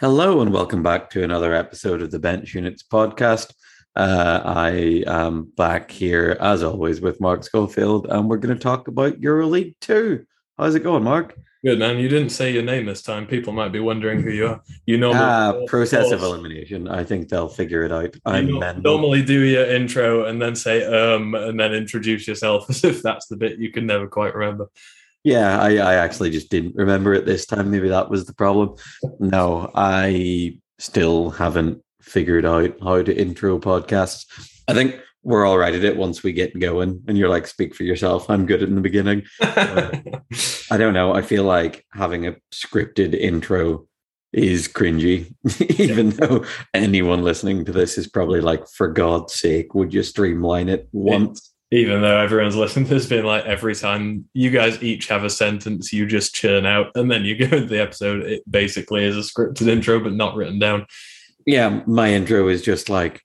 Hello and welcome back to another episode of the Bench Units podcast. Uh, I am back here as always with Mark Schofield, and we're going to talk about EuroLeague 2. How's it going, Mark? Good man. You didn't say your name this time. People might be wondering who you are. You know, uh, process of elimination. I think they'll figure it out. I normally do your intro and then say um and then introduce yourself as if that's the bit you can never quite remember. Yeah, I, I actually just didn't remember it this time. Maybe that was the problem. No, I still haven't figured out how to intro podcasts. I think we're all right at it once we get going and you're like speak for yourself i'm good in the beginning uh, i don't know i feel like having a scripted intro is cringy even though anyone listening to this is probably like for god's sake would you streamline it once even though everyone's listened, to this being like every time you guys each have a sentence you just churn out and then you go into the episode it basically is a scripted intro but not written down. Yeah my intro is just like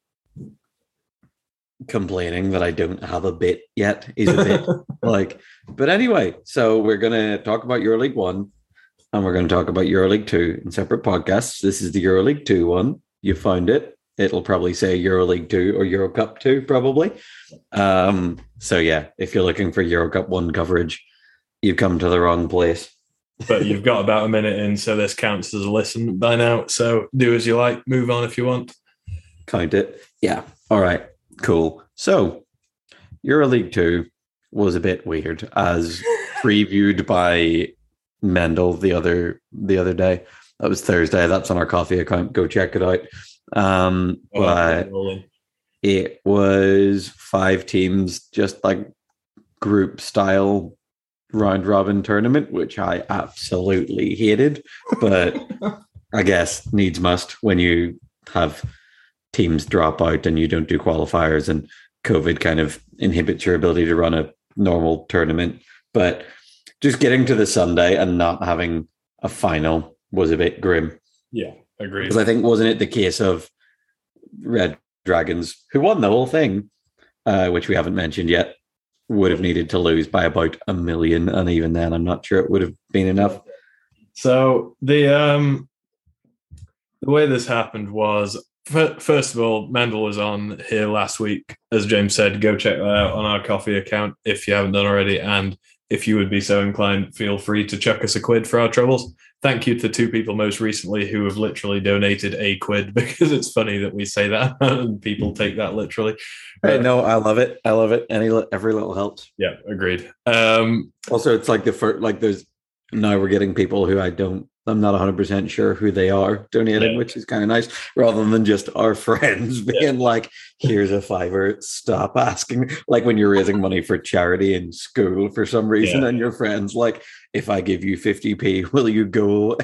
complaining that i don't have a bit yet is a bit like but anyway so we're going to talk about euroleague 1 and we're going to talk about euroleague 2 in separate podcasts. This is the euroleague 2 one. You found it it'll probably say euroleague 2 or euro cup 2 probably um, so yeah, if you're looking for Euro Cup one coverage, you've come to the wrong place. but you've got about a minute in, so this counts as a listen by now. So do as you like. Move on if you want. Count it. Yeah. All right. Cool. So EuroLeague two was a bit weird as previewed by Mendel the other the other day. That was Thursday. That's on our Ko-fi account. Go check it out. Um, oh, but it was five teams, just like group style round robin tournament, which I absolutely hated. But I guess needs must when you have teams drop out and you don't do qualifiers and COVID kind of inhibits your ability to run a normal tournament. But just getting to the Sunday and not having a final was a bit grim. Yeah, agreed. Because I think wasn't it the case of Red Dragons, who won the whole thing, uh, which we haven't mentioned yet, would have needed to lose by about a million, and even then, I'm not sure it would have been enough. So the um, the way this happened was first of all, Mendel was on here last week. As James said, go check that out on our Ko-fi account if you haven't done already. And if you would be so inclined, feel free to chuck us a quid for our troubles thank you to two people most recently who have literally donated a quid because it's funny that we say that and people take that literally. Right, no, I love it. I love it. Any every little helps. Yeah, agreed. Um, also, it's like the first, like there's now we're getting people who I don't I'm not 100% sure who they are donating, yeah. which is kind of nice, rather than just our friends being yeah. like, here's a fiver, stop asking. Like when you're raising money for charity in school for some reason, yeah. and your friends, like, if I give you 50p, will you go?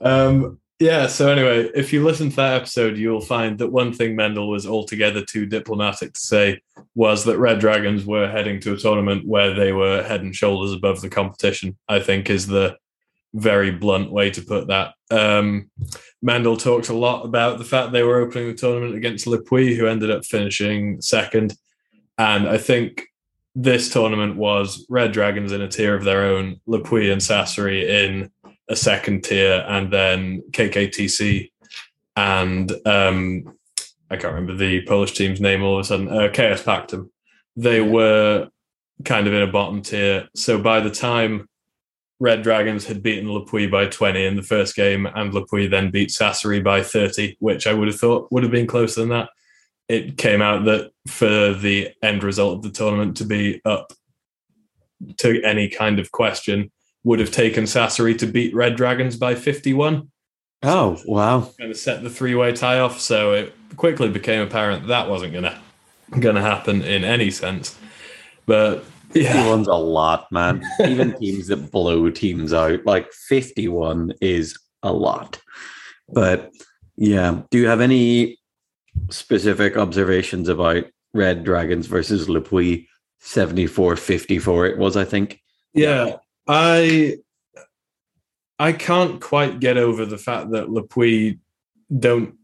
um, yeah, so anyway, if you listen to that episode, you'll find that one thing Mendel was altogether too diplomatic to say was that Red Dragons were heading to a tournament where they were head and shoulders above the competition, I think is the very blunt way to put that. Um, Mendel talked a lot about the fact they were opening the tournament against Le Puy, who ended up finishing second. And I think this tournament was Red Dragons in a tier of their own, Le Puy and Sassari in a second tier, and then KKTC and um, I can't remember the Polish team's name all of a sudden, uh, KS Pactum. They were kind of in a bottom tier. So by the time Red Dragons had beaten Le Puy by 20 in the first game, and Le Puy then beat Sassari by 30, which I would have thought would have been closer than that. It came out that for the end result of the tournament to be up to any kind of question would have taken Sassari to beat Red Dragons by 51. Oh, wow. Kind of set the three way tie off. So it quickly became apparent that wasn't going to going to happen in any sense. But yeah. 51's a lot, man. Even teams that blow teams out, like 51 is a lot. But yeah, do you have any specific observations about Red Dragons versus Le Puy 74 54? It was, I think. Yeah, I I can't quite get over the fact that Le Puy don't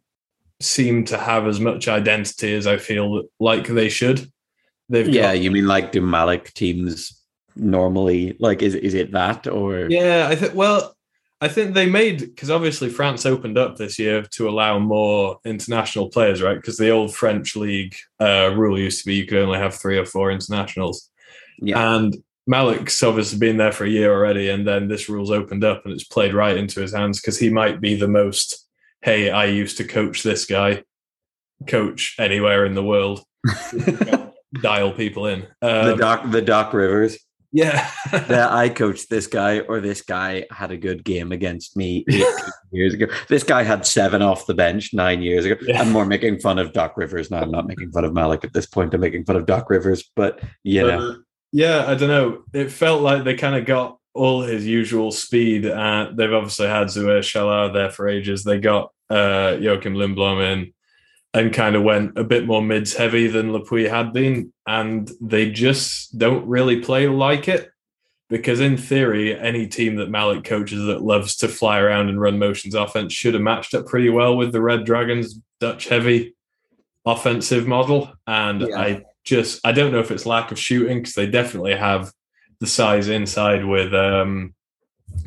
seem to have as much identity as I feel like they should. They've yeah, got, you mean like do Malik teams normally like is is it that or yeah? I think well, I think they made because obviously France opened up this year to allow more international players, right? Because the old French league uh, rule used to be you could only have three or four internationals. Yeah. And Malik's obviously been there for a year already, and then this rule's opened up and it's played right into his hands because he might be the most, hey, I used to coach this guy, coach anywhere in the world, dial people in. the Um, Doc the Doc Rivers. yeah. that I coached this guy or this guy had a good game against me 18 years ago. This guy had seven off the bench nine years ago. Yeah. I'm more making fun of Doc Rivers now. I'm not making fun of Malik at this point. I'm making fun of Doc Rivers, but know, Uh, yeah, I don't know. It felt like they kind of got all his usual speed. Uh, they've obviously had Zuer Shalar there for ages. They got uh, Joachim Lindblom in and kind of went a bit more mids heavy than Le Puy had been. And they just don't really play like it. Because in theory, any team that Malik coaches that loves to fly around and run motions offense should have matched up pretty well with the Red Dragons Dutch heavy offensive model. And Yeah. I just I don't know if it's lack of shooting because they definitely have the size inside with um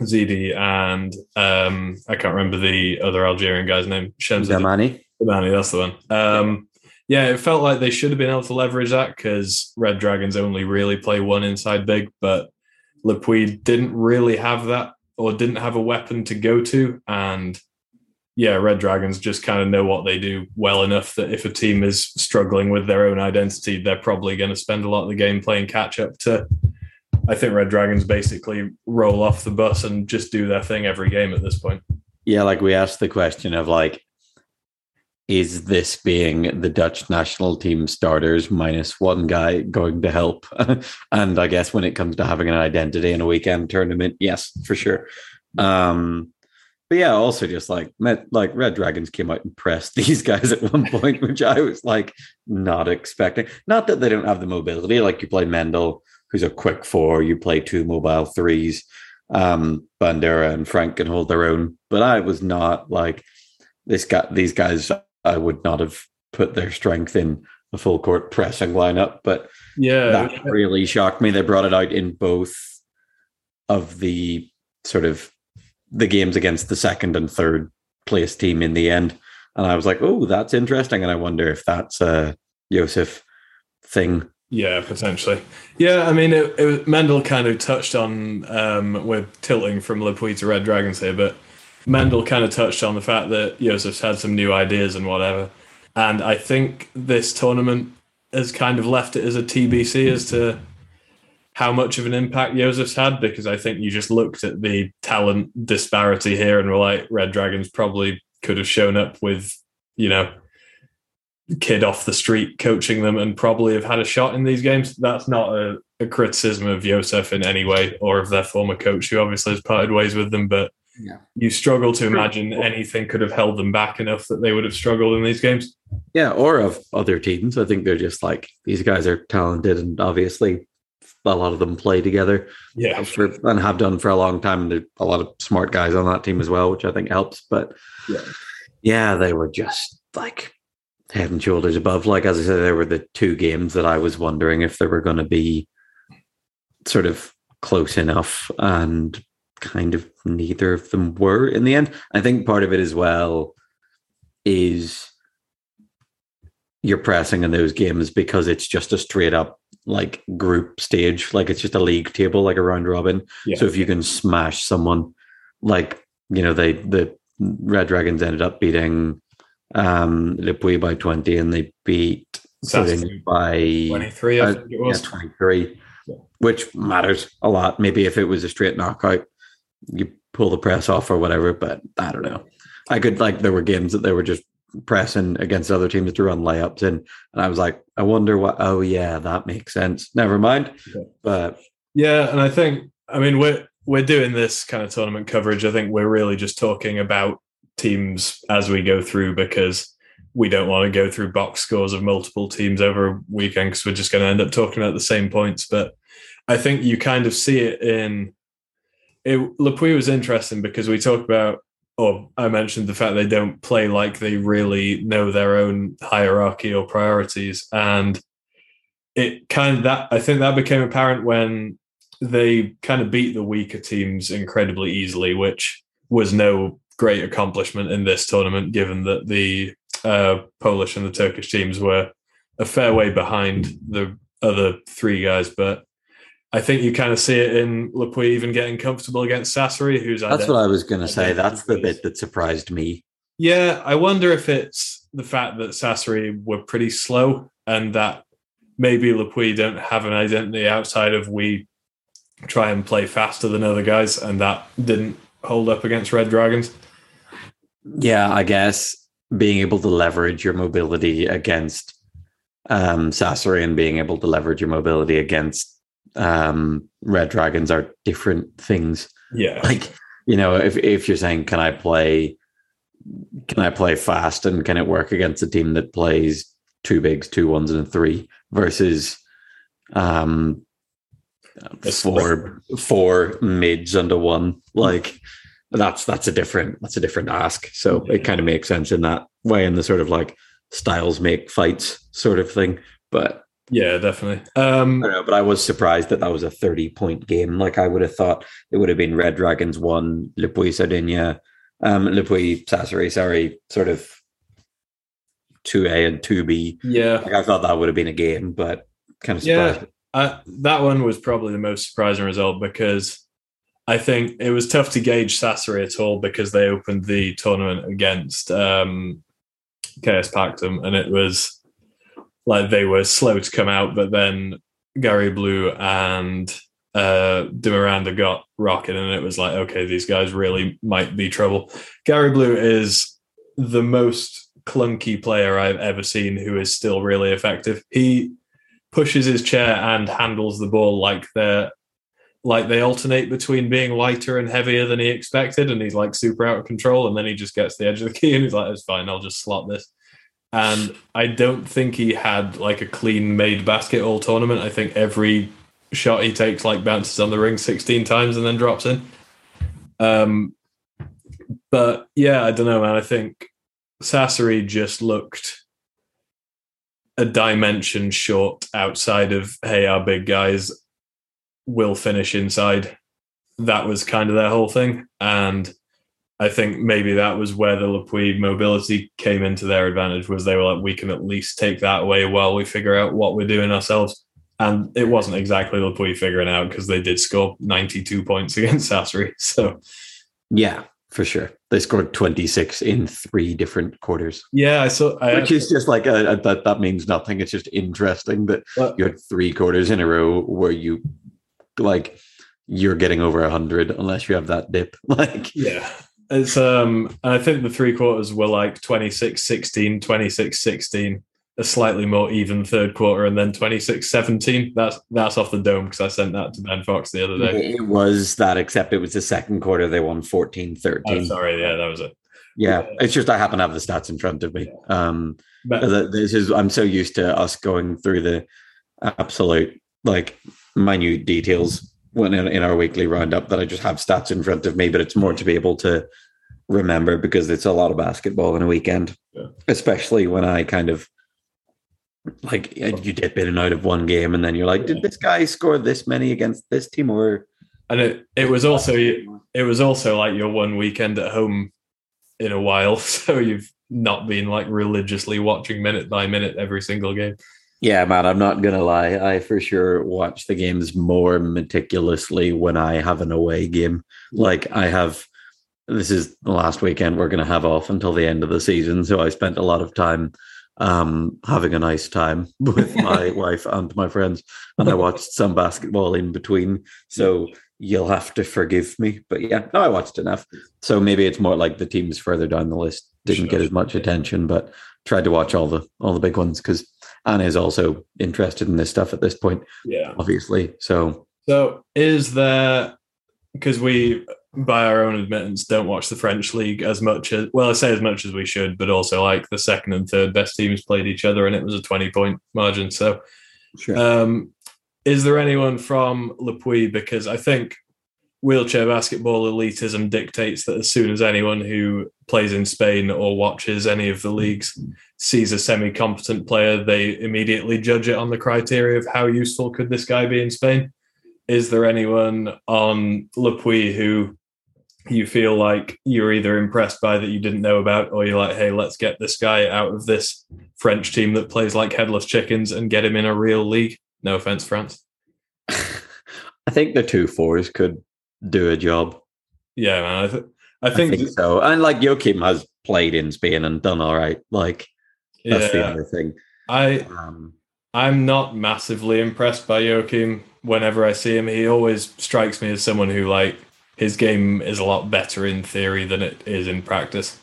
Zidi and um I can't remember the other Algerian guy's name. Shemza Zamani. That's the one. Um yeah, it felt like they should have been able to leverage that because Red Dragons only really play one inside big, but Le Puy didn't really have that or didn't have a weapon to go to. And yeah, Red Dragons just kind of know what they do well enough that if a team is struggling with their own identity, they're probably going to spend a lot of the game playing catch up to. I think Red Dragons basically roll off the bus and just do their thing every game at this point. Yeah, like we asked the question of like, is this being the Dutch national team starters minus one guy going to help? and I guess when it comes to having an identity in a weekend tournament, yes, for sure. Um, but yeah, also just like met, like Red Dragons came out and pressed these guys at one point, which I was like not expecting. Not that they don't have the mobility, like you play Mendel, who's a quick four, you play two mobile threes. Um, Bandura and Frank can hold their own, but I was not like this guy. These guys, I would not have put their strength in a full court pressing lineup, but Yeah, that really shocked me. They brought it out in both of the sort of the games against the second and third place team in the end. And I was like, oh, that's interesting. And I wonder if that's a Joseph thing. Yeah, potentially. Yeah, I mean, it, it Mendel kind of touched on. Um, we're tilting from Le Puy to Red Dragons here, but Mendel kind of touched on the fact that Joseph's had some new ideas and whatever. And I think this tournament has kind of left it as a TBC as to how much of an impact Joseph's had, because I think you just looked at the talent disparity here and were like, Red Dragons probably could have shown up with, you know, kid off the street coaching them and probably have had a shot in these games. That's not a, a criticism of Josef in any way or of their former coach, who obviously has parted ways with them. But Yeah. you struggle to imagine anything could have held them back enough that they would have struggled in these games. Yeah, or of other teams. I think they're just like these guys are talented and obviously a lot of them play together Yeah, for, and have done for a long time. And there's a lot of smart guys on that team as well, which I think helps. But Yeah. yeah, they were just like head and shoulders above. Like as I said, there were the two games that I was wondering if they were going to be sort of close enough, and kind of neither of them were in the end. I think part of it as well is you're pressing in those games because it's just a straight up like group stage, like it's just a league table, like a round robin. Yeah. So if you can smash someone, like you know, they the Red Dragons ended up beating um Le Puy by twenty, and they beat by 23, I uh, think it yeah, was. 23, Yeah. which matters a lot. Maybe if it was a straight knockout, you pull the press off or whatever, but I don't know. I could like there were games that they were just pressing against other teams to run layups in, and I was like, I wonder what. Oh yeah, that makes sense. Never mind. But Yeah, and I think I mean we're we're doing this kind of tournament coverage. I think we're really just talking about teams as we go through because we don't want to go through box scores of multiple teams over a weekend because we're just going to end up talking about the same points. But I think you kind of see it in it. Le Puy was interesting because we talked about, or I mentioned the fact they don't play like they really know their own hierarchy or priorities, and it kind of that I think that became apparent when they kind of beat the weaker teams incredibly easily, which was no great accomplishment in this tournament, given that the uh, Polish and the Turkish teams were a fair way behind the other three guys. But I think you kind of see it in Le Puy even getting comfortable against Sassari, who's that's what I was going to say. That's the bit that surprised me. Yeah, I wonder if it's the fact that Sassari were pretty slow and that maybe Le Puy don't have an identity outside of we try and play faster than other guys, and that didn't hold up against Red Dragons. Yeah, I guess being able to leverage your mobility against um, Sassari and being able to leverage your mobility against um, Red Dragons are different things. Yeah, like you know, if if you're saying, can I play, can I play fast, and can it work against a team that plays two bigs, two ones, and a three versus um four four mids and a one like that's that's a different that's a different ask so yeah. it kind of makes sense in that way in the sort of like styles make fights sort of thing but yeah definitely. Um I know, but i was surprised that that was a 30 point game. Like i would have thought it would have been red dragons one Le Puy sardinia um Le Puy sassari sorry sort of 2a and 2b yeah. Like i thought that would have been a game but kind of surprised. Yeah uh, that one was probably the most surprising result because I think it was tough to gauge Sassari at all because they opened the tournament against um, KS Pactum and it was like they were slow to come out, but then Gary Blue and uh, De Miranda got rocking, and it was like, okay, these guys really might be trouble. Gary Blue is the most clunky player I've ever seen who is still really effective. He pushes his chair and handles the ball like they're like they alternate between being lighter and heavier than he expected, and he's like super out of control, and then he just gets the edge of the key and he's like, "It's fine, I'll just slot this." And I don't think he had like a clean made basket all tournament. I think every shot he takes like bounces on the ring 16 times and then drops in. Um, but yeah, I don't know, man. I think Sassari just looked a dimension short outside of hey, our big guys will finish inside. That was kind of their whole thing, and I think maybe that was where the Le Puy mobility came into their advantage. Was they were like, we can at least take that away while we figure out what we're doing ourselves. And it wasn't exactly Le Puy figuring out because they did score 92 points against Sassari. So, yeah, for sure. They scored 26 in three different quarters. Yeah, I saw. I Which is just like a, a, that. That means nothing. It's just interesting that Well- you had three quarters in a row where you like you're getting over a hundred unless you have that dip. Like Yeah. It's um and I think the three quarters were like 26 16 26 16 a slightly more even third quarter and then 26 17 that's that's off the dome because I sent that to Ben Fox the other day. it was that, except it was the second quarter. They won 14 13. Oh, sorry, yeah, that was it. Yeah, it's just I happen to have the stats in front of me. Um, But this is I'm so used to us going through the absolute like minute details when in, in our weekly roundup that I just have stats in front of me, but it's more to be able to remember because it's a lot of basketball in a weekend, Yeah. especially when I kind of like you dip in and out of one game and then you're like, did this guy score this many against this team or and it, it was also it was also like your one weekend at home in a while, so you've not been like religiously watching minute by minute every single game. Yeah, man, I'm not gonna lie. I for sure watch the games more meticulously when I have an away game. Like I have this is the last weekend we're gonna have off until the end of the season. So I spent a lot of time um having a nice time with my wife and my friends. And I watched some basketball in between. So you'll have to forgive me. But yeah, no, I watched enough. So maybe it's more like the teams further down the list didn't get as much attention, but tried to watch all the all the big ones because Anna is also interested in this stuff at this point, Yeah. obviously. So So is there because we by our own admittance don't watch the French league as much as well I say as much as we should, but also like the second and third best teams played each other and it was a 20 point margin. So sure. um is there anyone from Le Puy? Because I think wheelchair basketball elitism dictates that as soon as anyone who plays in Spain or watches any of the leagues sees a semi-competent player, they immediately judge it on the criteria of how useful could this guy be in Spain. Is there anyone on Le Puy who you feel like you're either impressed by that you didn't know about, or you're like, hey, let's get this guy out of this French team that plays like headless chickens and get him in a real league. No offense, France. I think the two fours could do a job. Yeah, man. I, th- I I think, think, so. And like Joachim has played in Spain and done all right. Like that's the other thing. I Um, I'm not massively impressed by Joachim. Whenever I see him, he always strikes me as someone who like his game is a lot better in theory than it is in practice.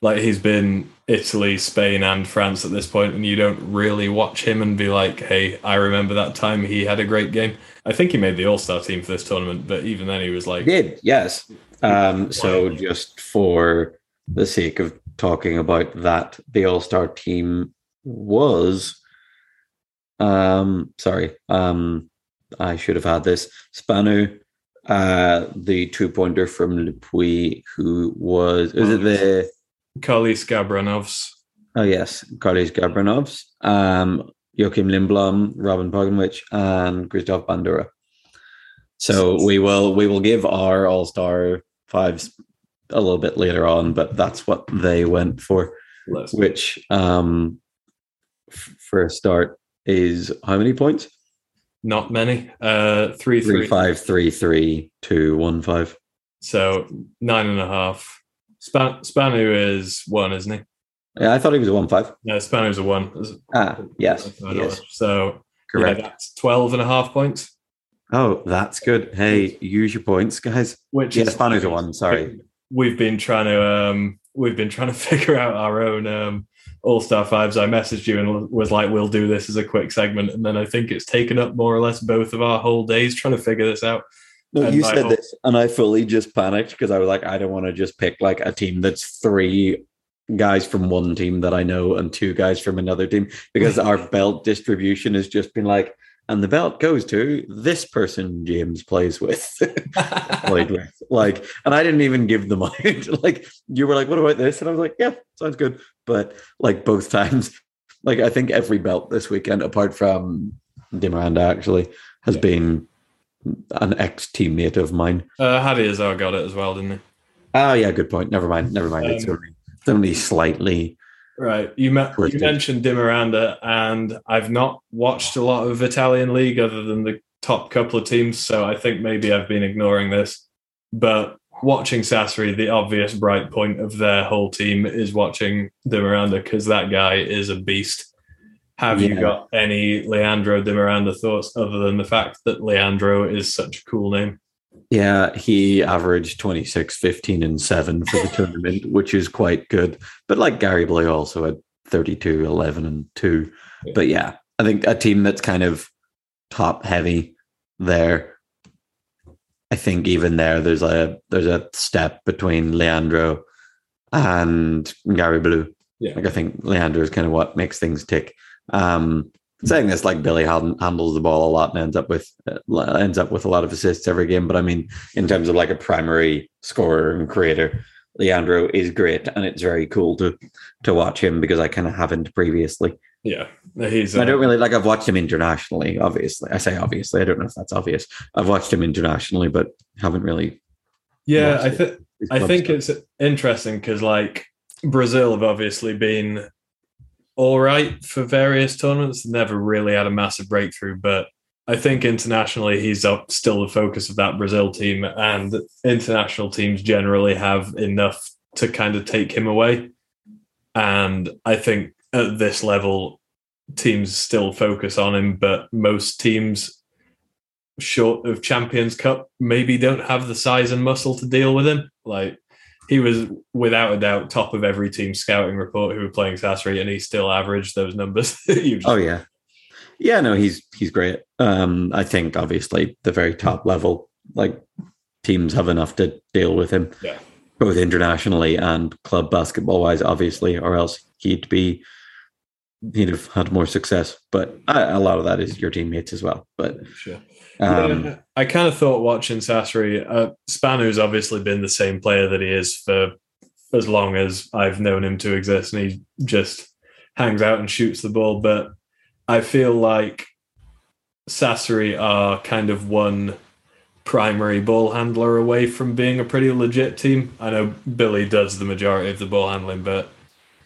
Like he's been Italy, Spain, and France at this point, and you don't really watch him and be like, "Hey, I remember that time he had a great game." I think he made the All Star team for this tournament, but even then, he was like, he did yes. Um, so just for the sake of talking about that, the All Star team was. Um, sorry. Um, I should have had this. Spanu, uh, the two pointer from Le Puy, who was is it the Carlis Gabranovs. Oh yes, Carlos Gabranovs, um, Joachim Lindblom, Robin Pogonwich, and Christoph Bandura. So we will we will give our All Star fives a little bit later on, but that's what they went for. Let's- Which, um, f- for a start, is how many points? Not many. Uh, three, Three three. five three three two one five. So nine and a half. Span- Spanu is one, isn't he? Yeah, I thought he was a one five. No, Spanu's a one. Ah, yes, is So correct. Yeah, that's 12 and a half points, Oh, that's good. Hey, use your points, guys. which Yeah, is Spanu's a one. Sorry. We've been trying to um we've been trying to figure out our own um all star fives. I messaged you and was like, we'll do this as a quick segment. And then I think it's taken up more or less both of our whole days trying to figure this out. No, And you said whole- this, and I fully just panicked because I was like, I don't want to just pick like a team that's three guys from one team that I know and two guys from another team because our belt distribution has just been like, and the belt goes to this person James plays with, played with, like, and I didn't even give them out. like, you were like, what about this? And I was like, yeah, sounds good. But like both times, like I think every belt this weekend, apart from Demiranda, actually has Yeah. been an ex teammate of mine. uh Hadi Azar got it as well, didn't he? Oh yeah, good point. Never mind. Never mind. it's Um, only, it's only slightly. Right. You, you mentioned Di Miranda, and I've not watched a lot of Italian league other than the top couple of teams, so I think maybe I've been ignoring this. But watching Sassari, the obvious bright point of their whole team is watching Di Miranda because that guy is a beast. Have you got any Leandro Di Miranda thoughts other than the fact that Leandro is such a cool name? Yeah, he averaged 26, 15, and 7 for the tournament, which is quite good. But like Gary Blue also had 32, 11, and 2. Yeah. But yeah, I think a team that's kind of top heavy there. I think even there there's a there's a step between Leandro and Gary Blue. Yeah. Like I think Leandro is kind of what makes things tick. Um, saying this like Billy hand- handles the ball a lot and ends up with uh, ends up with a lot of assists every game. But I mean, in terms of like a primary scorer and creator, Leandro is great, and it's very cool to to watch him because I kind of haven't previously. Yeah, he's. I uh, don't really like. I've watched him internationally. Obviously, I say obviously. I don't know if that's obvious. I've watched him internationally, but haven't really. yeah, watched I think. I think it's interesting because like Brazil have obviously been all right for various tournaments, never really had a massive breakthrough, but I think internationally he's up still the focus of that Brazil team, and international teams generally have enough to kind of take him away. And I think at this level, teams still focus on him, but most teams short of Champions Cup maybe don't have the size and muscle to deal with him. Like he was without a doubt top of every team scouting report who were playing Sassari, and he still averaged those numbers. Oh yeah, yeah. No, he's he's great. Um, I think obviously the very top level, like teams have enough to deal with him. Yeah. both internationally and club basketball wise, obviously, or else he'd be he'd have had more success. But a lot of that is your teammates as well. But Sure. Um, yeah, I kind of thought watching Sassari, uh, Spanu's obviously been the same player that he is for as long as I've known him to exist, and he just hangs out and shoots the ball. But I feel like Sassari are kind of one primary ball handler away from being a pretty legit team. I know Billy does the majority of the ball handling, but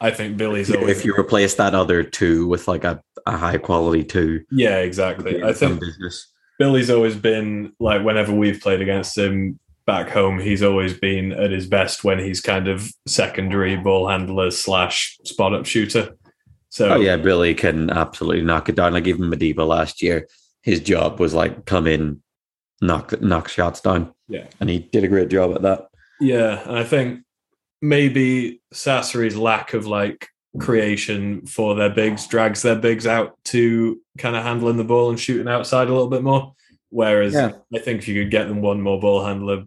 I think Billy's always If you replace that other two with like a, a high quality two, yeah, exactly. I think business. Billy's always been like whenever we've played against him back home, he's always been at his best when he's kind of secondary ball handler slash spot up shooter. So Oh yeah, Billy can absolutely knock it down. Like even Madiba last year, his job was like come in, knock knock shots down. Yeah. and he did a great job at that. Yeah, and I think maybe Sassari's lack of like creation for their bigs drags their bigs out to kind of handling the ball and shooting outside a little bit more. Whereas Yeah. I think if you could get them one more ball handler,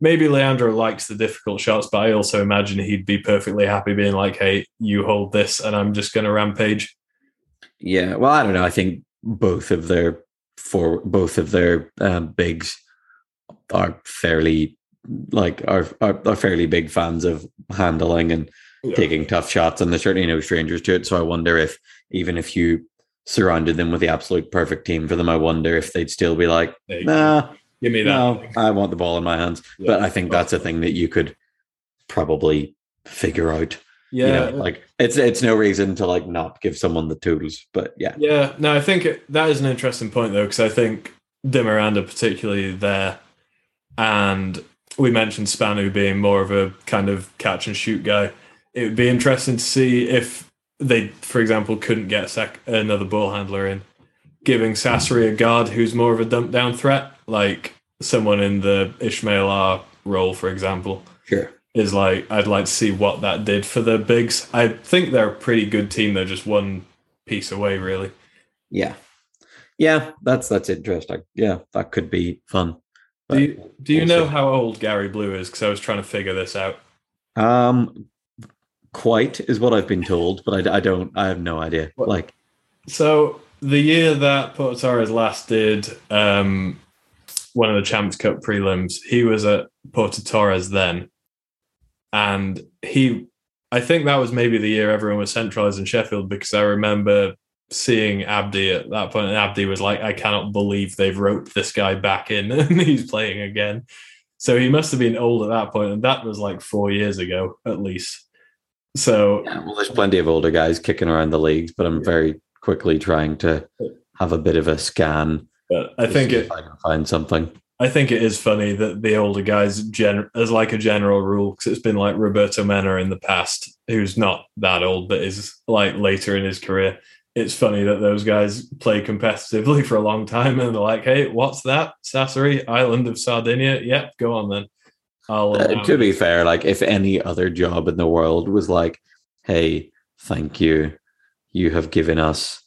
maybe Leandro likes the difficult shots, but I also imagine he'd be perfectly happy being like, "Hey, you hold this, and I'm just going to rampage." Yeah, well, I don't know. I think both of their for both of their um, bigs are fairly like are, are are fairly big fans of handling and taking tough shots, and they're certainly no strangers to it. So I wonder if even if you surrounded them with the absolute perfect team for them, I wonder if they'd still be like, nah, give me that. no, I want the ball in my hands. Yeah. But I think that's a thing that you could probably figure out. yeah, You know, like it's it's no reason to like not give someone the tools. But yeah, Yeah, no, I think it, that is an interesting point though, because I think Di Miranda particularly there, and we mentioned Spanu being more of a kind of catch and shoot guy. It would be interesting to see if they, for example, couldn't get sec- another ball handler in, giving Sassari a guard who's more of a dump down threat, like someone in the Ishmael R role, for example sure. is like I'd like to see what that did for the bigs. I think they're a pretty good team. They're just one piece away, really. Yeah. Yeah, that's that's interesting. Yeah, that could be fun. Do you, do you we'll know how old Gary Blue is? Because I was trying to figure this out. Um, quite is what I've been told, but I, I don't. I have no idea. What- Like, So the year that Porto Torres last did um, one of the Champs Cup prelims, he was at Porto Torres then, and he, I think that was maybe the year everyone was centralized in Sheffield because I remember seeing Abdi at that point, and Abdi was like, "I cannot believe they've roped this guy back in, and he's playing again." So he must have been old at that point, and that was like four years ago at least. So yeah, well, there's plenty of older guys kicking around the leagues, but I'm very quickly trying to have a bit of a scan. but I think it, if I can find something. I think it is funny that the older guys, gen- as like a general rule, because it's been like Roberto Mena in the past, who's not that old but is like later in his career. It's funny that those guys play competitively for a long time and they're like, "Hey, what's that? Sassari, Island of Sardinia? Yep, go on then." I'll Uh, to be fair, like if any other job in the world was like, "Hey, thank you, you have given us,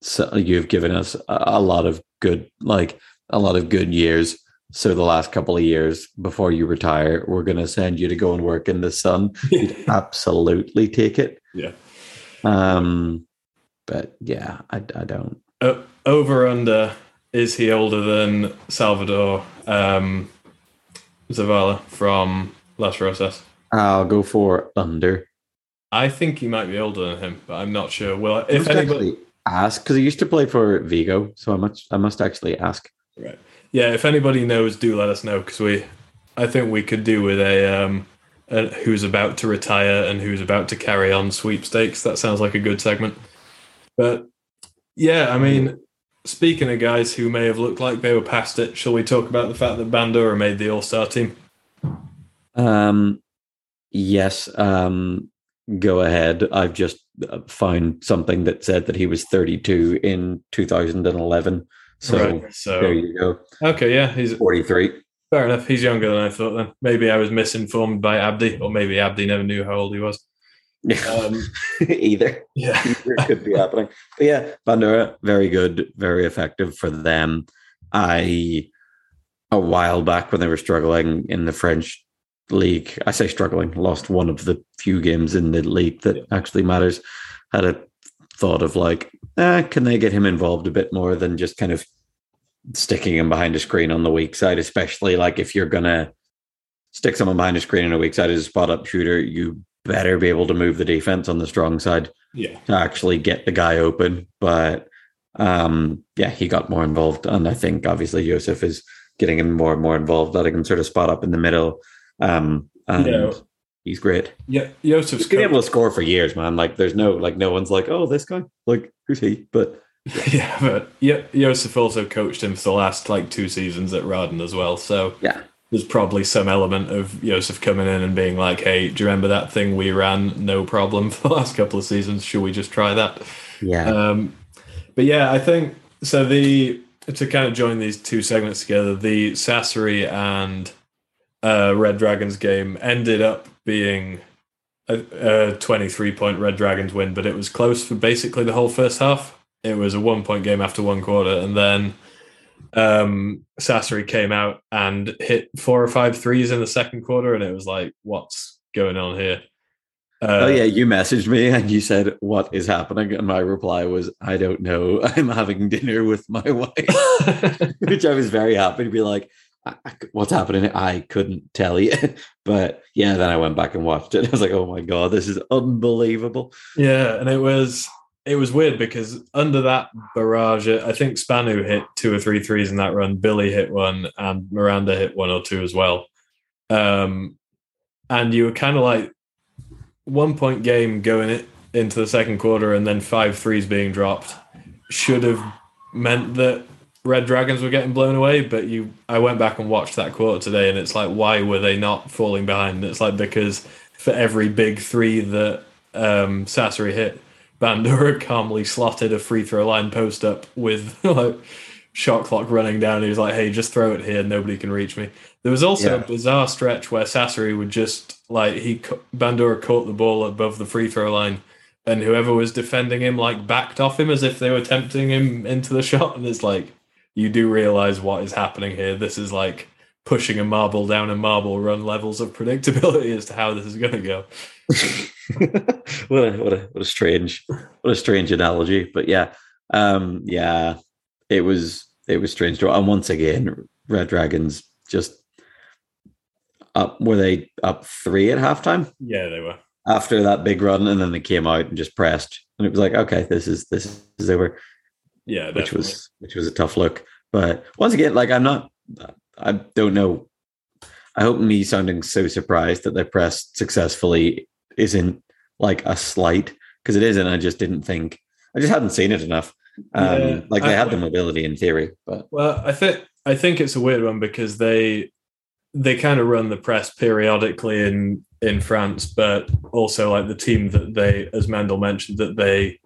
so you've given us a, a lot of good, like a lot of good years." So the last couple of years before you retire, we're going to send you to go and work in the sun. You'd absolutely take it. yeah. Um, but yeah, I, I don't. O- over under is he older than Salvador um, Zavala from Las Rosas? I'll go for under. I think he might be older than him, but I'm not sure. Well, if anybody, ask because he used to play for Vigo, so I must I must actually ask. right, yeah, if anybody knows, do let us know because we, I think we could do with a um, a who's about to retire and who's about to carry on sweepstakes. That sounds like a good segment. But yeah, I mean, speaking of guys who may have looked like they were past it, shall we talk about the fact that Bandura made the All Star team? Um, yes. Um, go ahead. I've just uh, found something that said that he was 32 in 2011. So right. So there you go. okay, yeah, he's 43. fair enough. He's younger than I thought. Then maybe I was misinformed by Abdi, or maybe Abdi never knew how old he was. Um, Either. yeah, Either could be happening. But yeah, Bandura, very good, very effective for them. I a while back when they were struggling in the French league, I say struggling, lost one of the few games in the league that Yeah. actually matters. Had a thought of like, eh, can they get him involved a bit more than just kind of sticking him behind a screen on the weak side, especially like if you're gonna stick someone behind a screen in a weak side as a spot up shooter, you better be able to move the defense on the strong side yeah, to actually get the guy open. But um, yeah, he got more involved, and I think obviously Joseph is getting him more and more involved, letting him sort of spot up in the middle. Um, and Yeah. he's great. Yeah, Josef's He's been able to score for years, man. Like there's no like no one's like, oh, this guy, like who's he? But Yeah, but yeah, Josef also coached him for the last like two seasons at Raden as well. So yeah, there's probably some element of Josef coming in and being like, "Hey, do you remember that thing we ran? No problem for the last couple of seasons. Should we just try that?" yeah, Um, but yeah, I think so. The to kind of join these two segments together, the Sassari and uh, Red Dragons game ended up being a, a 23 point Red Dragons win, but it was close for basically the whole first half. It was a one point game after one quarter, and then um, Sassari came out and hit four or five threes in the second quarter, and it was like, what's going on here? Uh, oh yeah, you messaged me and you said what is happening, and my reply was I don't know. I'm having dinner with my wife, which I was very happy to be like, I, I- what's happening? I couldn't tell you, but yeah. Then I went back and watched it. I was like, oh my god, this is unbelievable. Yeah, and it was it was weird because under that barrage, I think Spanu hit two or three threes in that run. Billy hit one, and Miranda hit one or two as well. Um, and you were kind of like one point game going it into the second quarter, and then five threes being dropped should have meant that Red Dragons were getting blown away. But you, I went back and watched that quarter today, and it's like, why were they not falling behind? It's like because for every big three that um, Sassari hit, Bandura calmly slotted a free throw line post up with like shot clock running down. He was like, "Hey, just throw it here. Nobody can reach me." There was also Yeah. a bizarre stretch where Sassari would just like he Bandura caught the ball above the free throw line, and whoever was defending him like backed off him as if they were tempting him into the shot. And it's like you do realize what is happening here. This is like pushing a marble down a marble run levels of predictability as to how this is going to go. what a what a what a strange what a strange analogy. But yeah, um, yeah, it was it was strange. And once again, Red Dragons just up. Were they up three at halftime Yeah, they were. after that big run, and then they came out and just pressed, and it was like, okay, this is this is over, Yeah, which was which was a tough look. But once again, like I'm not, I don't know. I hope me sounding so surprised that they pressed successfully isn't like a slight because it isn't. I just didn't think I just hadn't seen it enough. Um, Yeah, like they I- had the mobility in theory, but Well, I think I think it's a weird one because they they kind of run the press periodically in in France, but also like the team that they, as Mendel mentioned, that they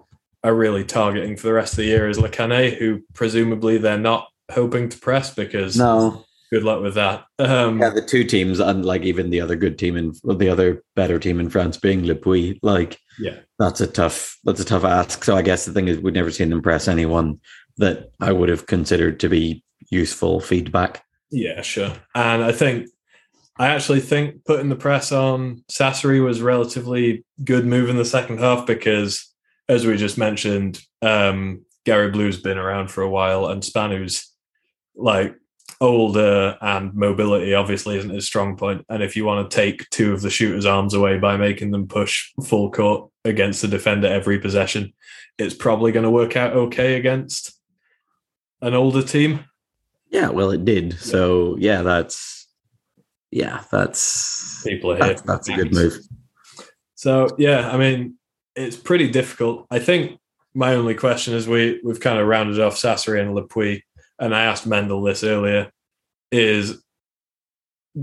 are really targeting for the rest of the year is Le Cannet, who presumably they're not hoping to press because no, good luck with that. Um, yeah, the two teams and like even the other good team and the other better team in France being Le Puy, like Yeah. that's a tough that's a tough ask. So I guess the thing is we've never seen them press anyone that I would have considered to be useful feedback. Yeah, sure. And I think I actually think putting the press on Sassari was relatively good move in the second half because, as we just mentioned, um, Gary Blue's been around for a while, and Spanu's like older and mobility obviously isn't his strong point. And if you want to take two of the shooters' arms away by making them push full court against the defender every possession, it's probably going to work out okay against an older team. Yeah, well, it did. So yeah, that's yeah, that's People are here. that's, a good move. So yeah, I mean, it's pretty difficult. I think my only question is we we've kind of rounded off Sassari and Le Puy, and I asked Mendel this earlier, is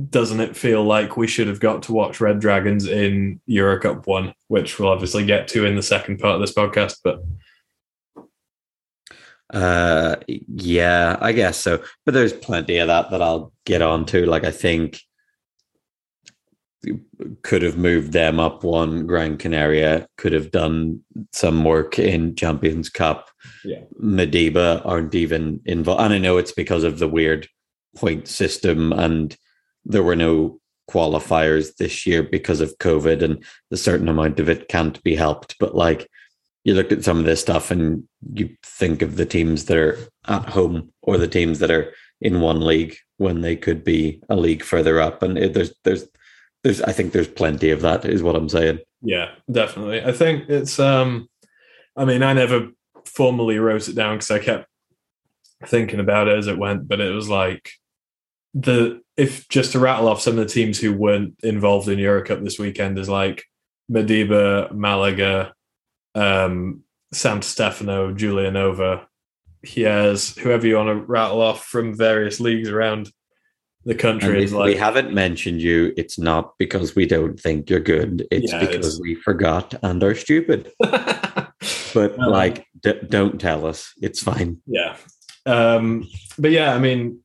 doesn't it feel like we should have got to watch Red Dragons in Eurocup one, which we'll obviously get to in the second part of this podcast, but Uh, yeah, I guess so. But there's plenty of that that I'll get on to. Like I think could have moved them up one. Gran Canaria could have done some work in Champions Cup. Yeah. Madiba aren't even involved, and I know it's because of the weird point system, and there were no qualifiers this year because of COVID, and a certain amount of it can't be helped. But like you look at some of this stuff and you think of the teams that are at home or the teams that are in one league when they could be a league further up and it, there's there's there's i think there's plenty of that is what i'm saying yeah, definitely. I think it's um I mean, I never formally wrote it down because I kept thinking about it as it went, but it was like the if just to rattle off some of the teams who weren't involved in Eurocup this weekend is like Madiba, Malaga, um, San Stefano, Giulianova, has whoever you want to rattle off from various leagues around the country is like we haven't mentioned you, it's not because we don't think you're good. It's Yeah, because it's- we forgot and are stupid. But Um, like, d- don't tell us. It's fine. Yeah. Um, but yeah, I mean,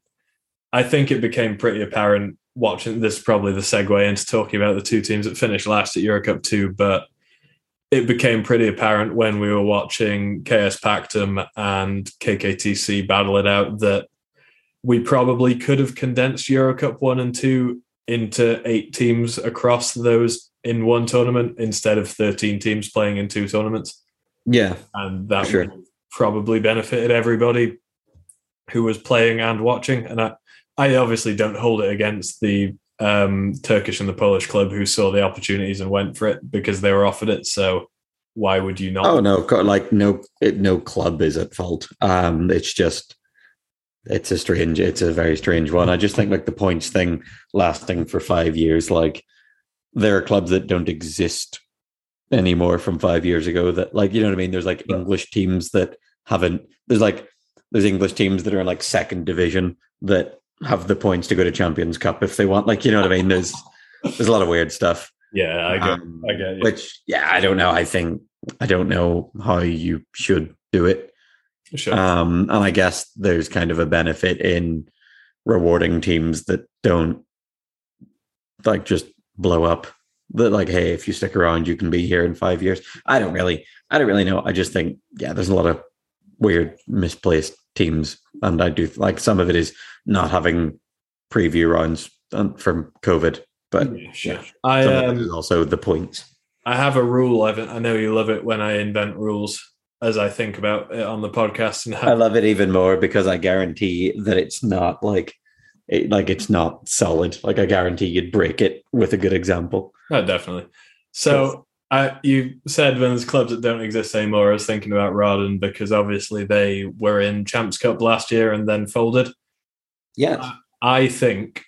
I think it became pretty apparent watching this, is probably the segue into talking about the two teams that finished last at Eurocup 2, but it became pretty apparent when we were watching KS Pactum and KKTC battle it out that we probably could have condensed Eurocup 1 and 2 into eight teams across those in one tournament instead of 13 teams playing in two tournaments Yeah. and that Sure. probably benefited everybody who was playing and watching. And I, I obviously don't hold it against the um, Turkish and the Polish club who saw the opportunities and went for it because they were offered it. So why would you not? Oh no, like no, it, no club is at fault. Um, it's just, it's a strange, it's a very strange one. I just think like the points thing lasting for five years, like there are clubs that don't exist anymore from five years ago. That like you know what I mean. There's like English teams that haven't. There's like there's English teams that are in like second division that have the points to go to Champions Cup if they want. Like you know what I mean. There's there's a lot of weird stuff. Yeah, I get, Um, I get you. Which, yeah, I don't know. I think I don't know how you should do it. Sure. Um, and I guess there's kind of a benefit in rewarding teams that don't like just blow up. That like, hey, if you stick around, you can be here in five years. I don't really, I don't really know. I just think, yeah, there's a lot of weird misplaced teams, and I do like some of it is not having preview rounds um, from COVID, but Yeah, sure. I some of it um, also the points. I have a rule. I've, I know you love it when I invent rules as I think about it on the podcast and I love it even more because I guarantee that it's not like it, like it's not solid. Like I guarantee you'd break it with a good example. Oh, definitely. So I, you said when there's clubs that don't exist anymore, I was thinking about Rawdon because obviously they were in Champs Cup last year and then folded. Yeah, I think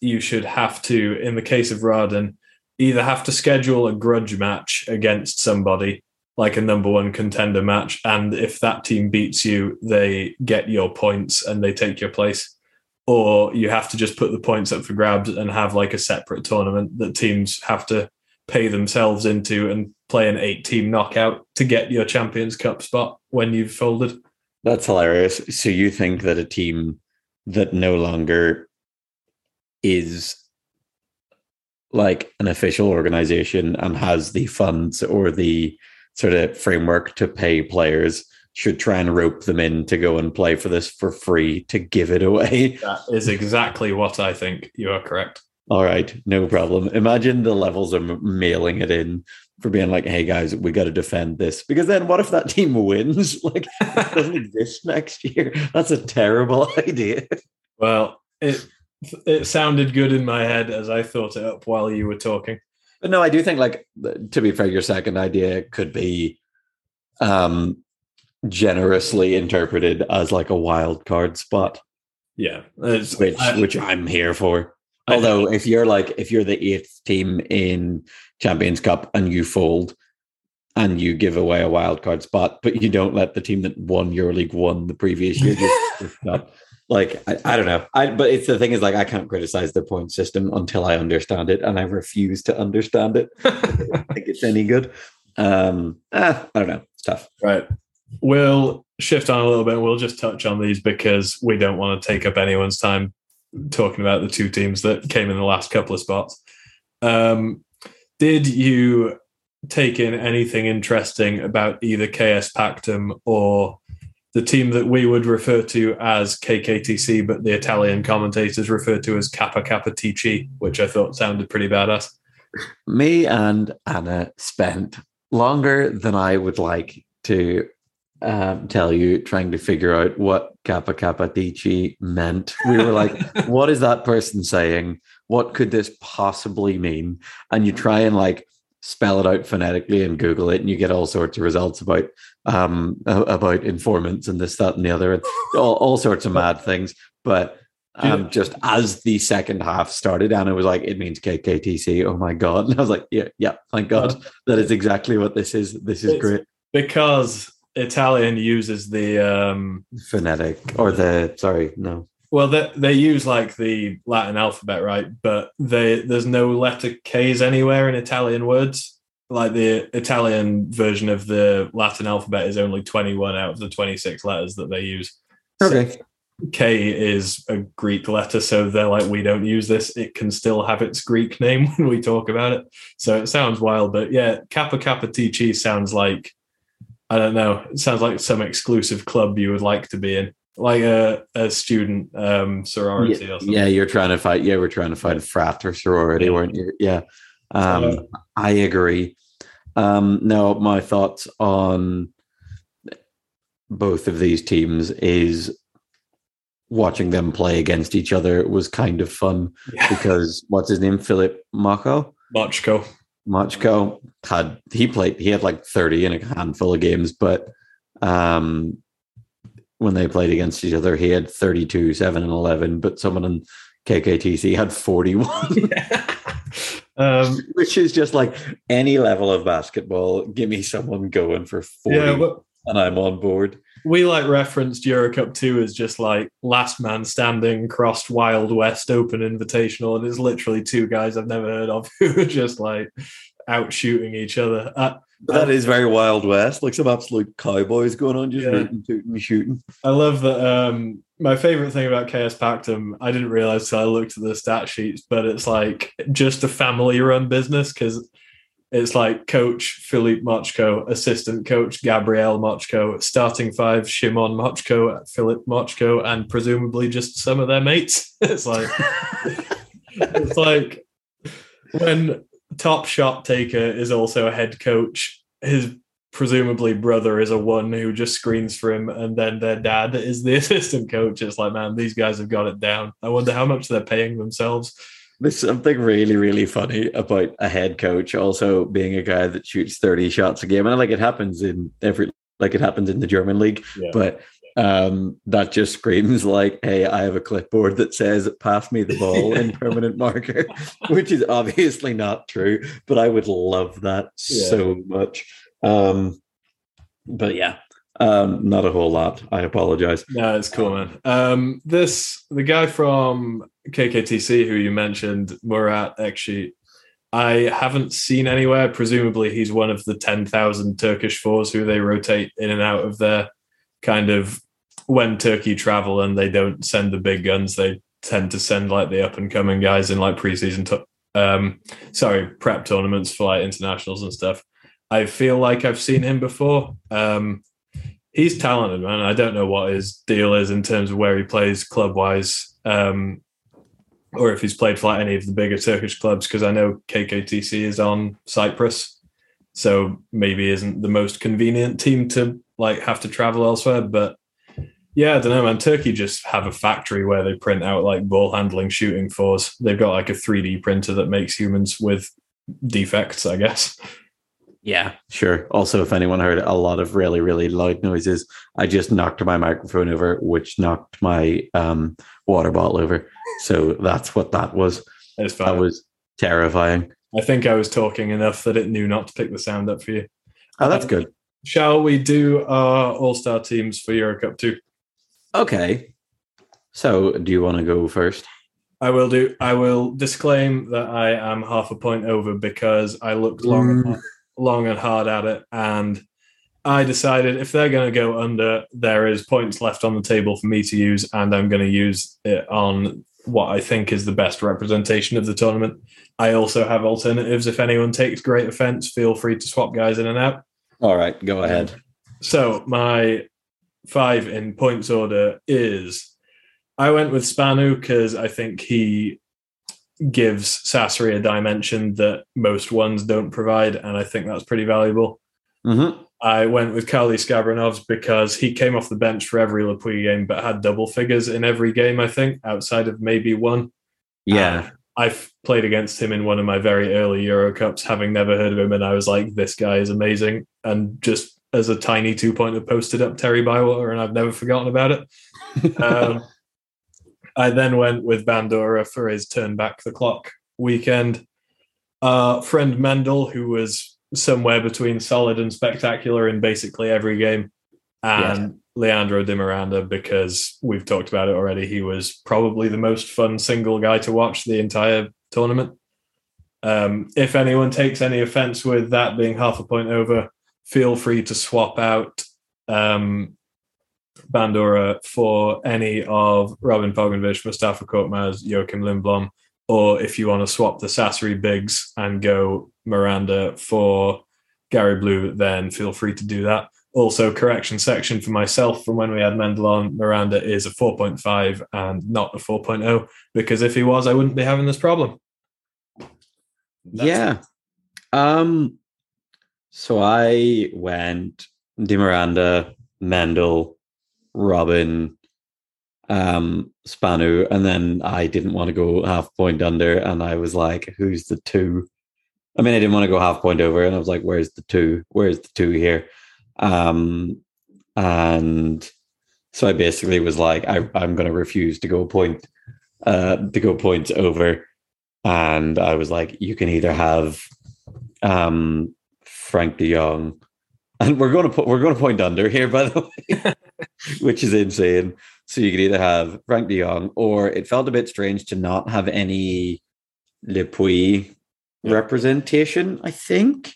you should have to, in the case of Rawdon, either have to schedule a grudge match against somebody, like a number one contender match, and if that team beats you, they get your points and they take your place. Or you have to just put the points up for grabs and have like a separate tournament that teams have to pay themselves into and play an eight team knockout to get your Champions Cup spot when you've folded. that's hilarious. So you think that a team that no longer is like an official organization and has the funds or the sort of framework to pay players should try and rope them in to go and play for this for free to give it away. That is exactly what I think. You are correct. All right, no problem. Imagine the levels of mailing it in for being like, "Hey guys, we got to defend this." Because then, what if that team wins? Like, it doesn't exist next year. That's a terrible idea. Well, it it sounded good in my head as I thought it up while you were talking. But no, I do think, like, to be fair, your second idea could be um generously interpreted as like a wild card spot, Yeah, which I- which I'm here for. Although, if you're like, if you're the eighth team in Champions Cup and you fold and you give away a wild card spot, but you don't let the team that won EuroLeague one the previous year just, just. Like, I, I don't know. I but it's the thing is like I can't criticize the point system until I understand it, and I refuse to understand it. I think it's any good. Um, ah, I don't know. It's tough. right. We'll shift on a little bit. and We'll just touch on these because we don't want to take up anyone's time talking about the two teams that came in the last couple of spots. Um, did you take in anything interesting about either KS Pactum or the team that we would refer to as KKTC, but the Italian commentators refer to as Kappa Kappa TC, which I thought sounded pretty badass. me and Anna spent longer than I would like to um, tell you trying to figure out what Kappa Kappa Dici meant. We were like, what is that person saying? What could this possibly mean? And you try and like spell it out phonetically and Google it, and you get all sorts of results about um about informants and this, that, and the other, and all, all sorts of mad things. But Um, just as the second half started, and it was like, it means KKTC. Oh my god! And I was like, yeah, yeah, thank God, that is exactly what this is. This is It's- great. because Italian uses the um, Phonetic or the sorry, no. well, they, they use like the Latin alphabet, right? But they there's no letter K's anywhere in Italian words. Like the Italian version of the Latin alphabet is only 21 out of the 26 letters that they use. So Okay. K is a Greek letter, so they're like, we don't use this. It can still have its Greek name when we talk about it. So it sounds wild, but yeah, Kappa Kappa TG sounds like I don't know. It sounds like some exclusive club you would like to be in, like a, a student um, sorority Yeah, or something. yeah, you're trying to fight. Yeah, we're trying to fight a frat or sorority, Yeah. weren't you? Yeah. Um, I agree. Um, no, my thoughts on both of these teams is watching them play against each other was kind of fun Yeah. because what's his name? Philip Mako? Mochko. Machko had he played he had like 30 in a handful of games, but um when they played against each other, he had 32, 7 and 11, but someone in KKTC had 41, um, which is just like any level of basketball. Give me someone going for 40 yeah, but and I'm on board. we like referenced Eurocup 2 as just like last man standing crossed Wild West Open Invitational. And it's literally two guys I've never heard of who are just like out shooting each other. Uh, That is very Wild West, like some absolute cowboys going on, just Yeah. rooting, tooting, and shooting. I love that. Um, my favorite thing about KS Pactum, I didn't realize till I looked at the stat sheets, but it's like just a family run business because it's like coach Philippe Mochko, assistant coach Gabrielle Mochko, starting five Shimon Mochko, Philip Mochko, and presumably just some of their mates. it's like it's like when top shot taker is also a head coach, his presumably brother is a one who just screens for him, and then their dad is the assistant coach. It's like, man, these guys have got it down. I wonder how much they're paying themselves. There's something really, really funny about a head coach also being a guy that shoots 30 shots a game. And like it happens in every like it happens in the German league, Yeah. but um that just screams like, hey, I have a clipboard that says pass me the ball in permanent marker, which is obviously not true, but I would love that Yeah. so much. Um but yeah. Um, not a whole lot. I apologize. No, it's cool, man. Um, this the guy from KKTC who you mentioned, Murat actually. I haven't seen anywhere. Presumably, he's one of the ten thousand Turkish fours who they rotate in and out of there. Kind of when Turkey travel and they don't send the big guns, they tend to send like the up and coming guys in like preseason. To- um, sorry, prep tournaments for like internationals and stuff. I feel like I've seen him before. Um, he's talented, man. I don't know what his deal is in terms of where he plays club wise, um, or if he's played for like any of the bigger Turkish clubs. Because I know KKTC is on Cyprus, so maybe isn't the most convenient team to like have to travel elsewhere. But yeah, I don't know, man. Turkey just have a factory where they print out like ball handling shooting fours. They've got like a 3D printer that makes humans with defects, I guess. Yeah, sure. Also, if anyone heard a lot of really, really loud noises, I just knocked my microphone over, which knocked my um, water bottle over. So that's what that was. It's fine. That was terrifying. I think I was talking enough that it knew not to pick the sound up for you. Oh, that's good. Shall we do our All Star teams for Eurocup 2? Okay. So, do you want to go first? I will do. I will disclaim that I am half a point over because I looked long, and, Mm. long and hard at it, and I decided if they're going to go under, there is points left on the table for me to use, and I'm going to use it on what I think is the best representation of the tournament. I also have alternatives. If anyone takes great offense, feel free to swap guys in and out. All right, go ahead. So my five in points order is I went with Spanu because I think he gives Sassari a dimension that most ones don't provide, and I think that's pretty valuable. Mm-hmm. I went with Kali Skabranovs because he came off the bench for every Le Puy game, but had double figures in every game, I think, outside of maybe one. Yeah. I've played against him in one of my very early Euro Cups, having never heard of him, and I was like, this guy is amazing. And just as a tiny two pointer posted up Terry Bywater, and I've never forgotten about it. Um, I then went with Bandura for his turn back the clock weekend. Uh, friend Mendel, who was somewhere between solid and spectacular in basically every game, and Leandro Di Miranda, because we've talked about it already. He was probably the most fun single guy to watch the entire tournament. Um, if anyone takes any offense with that being half a point over, feel free to swap out um, Bandura for any of Robin Pogonovich, Mustafa Korkmaz, Joachim Lindblom, or if you want to swap the Sassari bigs and go Miranda for Gary Blue, then feel free to do that. Also, correction section for myself from when we had Mendel on, Miranda is a 4.5 and not a 4.0, because if he was, I wouldn't be having this problem. That's yeah. It. Um so I went Di Miranda, Mendel, Robin, um, Spanu, and then I didn't want to go half point under, and I was like, "Who's the two? I mean, I didn't want to go half point over, and I was like, "Where's the two? Where's the two here?" Um, and so I basically was like, I, "I'm going to refuse to go point, uh, to go points over," and I was like, "You can either have, um, Frank De Jong." And we're going to put we're going to point under here, by the way, which is insane. So you could either have Frank de Jong, or it felt a bit strange to not have any Le Puy yeah. representation, I think,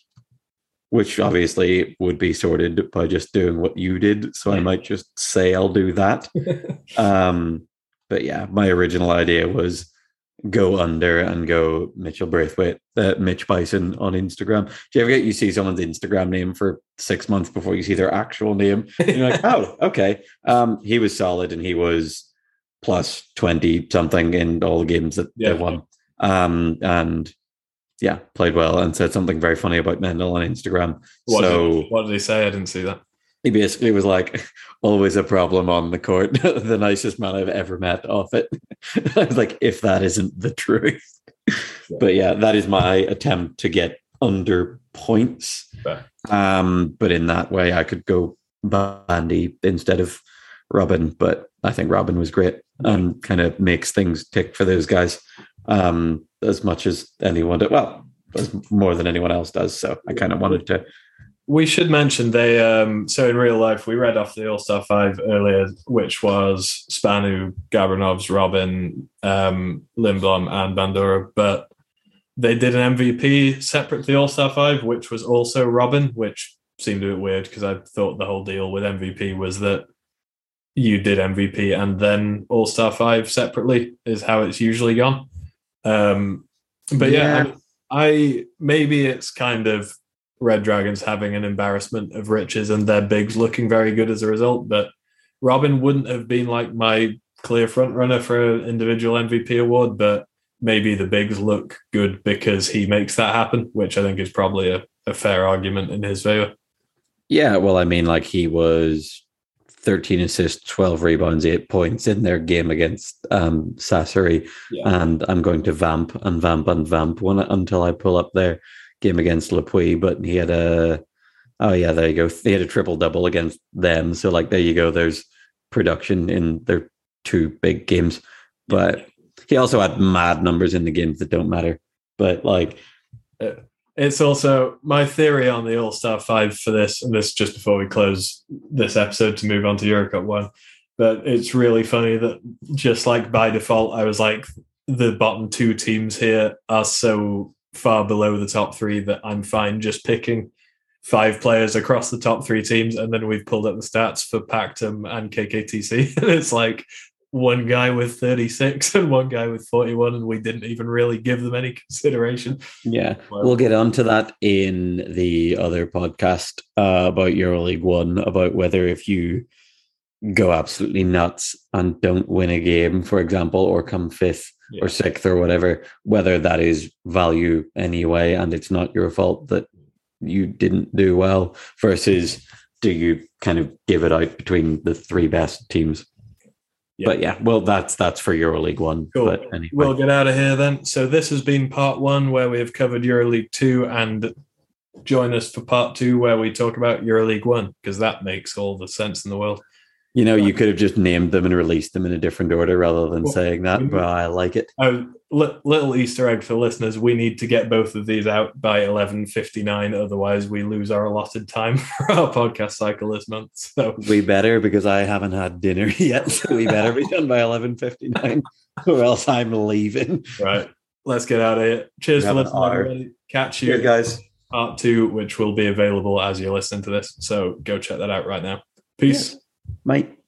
which obviously would be sorted by just doing what you did. So I might just say I'll do that. um, but yeah, my original idea was go under and go Mitchell Braithwaite, uh, Mitch Bison on Instagram. Do you ever get you see someone's Instagram name for six months before you see their actual name? And you're like, oh, okay. Um, he was solid and he was plus 20 something in all the games that yeah. they won. Um, and yeah, played well and said something very funny about Mendel on Instagram. What so did, what did he say? I didn't see that he basically was like always a problem on the court. The nicest man i've ever met off it. I was like if that isn't the truth. But yeah that is my attempt to get under points. Um but in that way i could go bandy instead of robin but i think robin was great and kind of makes things tick for those guys um as much as anyone did well more than anyone else does so i kind of wanted to we should mention they um so in real life we read off the all-star five earlier which was spanu gabrinovs robin um lindblom and bandura. But they did an mvp separate to the all-star five which was also robin which seemed a bit weird because i thought the whole deal with mvp was that you did mvp and then all-star five separately is how it's usually gone. Um but yeah, yeah. I, I maybe it's kind of Red Dragons having an embarrassment of riches and their bigs looking very good as a result. But Robin wouldn't have been like my clear front runner for an individual MVP award, but maybe the bigs look good because he makes that happen, which I think is probably a, a fair argument in his favor. Yeah, well, I mean, like he was 13 assists, 12 rebounds, eight points in their game against um, Sassari. Yeah. And I'm going to vamp and vamp and vamp one until I pull up their game against Le Puy, but he had a oh yeah, there you go. He had a triple double against them. So like there you go. There's production in their two big games. But he also had mad numbers in the games that don't matter. But like uh, it's also my theory on the All Star Five for this, and this just before we close this episode to move on to Eurocup one. But it's really funny that just like by default, I was like, the bottom two teams here are so far below the top three that I'm fine just picking five players across the top three teams, and then we've pulled up the stats for Pactum and KKTC, and it's like one guy with 36 and one guy with 41, and we didn't even really give them any consideration. Yeah, well, we'll get onto that in the other podcast uh, about EuroLeague One, about whether if you go absolutely nuts and don't win a game, for example, or come fifth yeah. or sixth or whatever, whether that is value anyway, and it's not your fault that you didn't do well, versus do you kind of give it out between the three best teams? Yeah. But yeah, well, that's that's for EuroLeague One. Cool. But anyway. We'll get out of here then. So this has been part one, where we have covered EuroLeague Two, and join us for part two, where we talk about EuroLeague One, because that makes all the sense in the world. You know, you could have just named them and released them in a different order rather than Well, saying that, mm-hmm. but I like it. Oh, li- little Easter egg for listeners: we need to get both of these out by eleven fifty nine, otherwise we lose our allotted time for our podcast cycle this month. So We better because I haven't had dinner yet, so we better be done by eleven fifty nine, or else I'm leaving. right, let's get out of here. Cheers for have an listening. hour. everybody. Catch you guys. part two, which will be available as you're listening to this. So go check that out right now. Peace. Mate.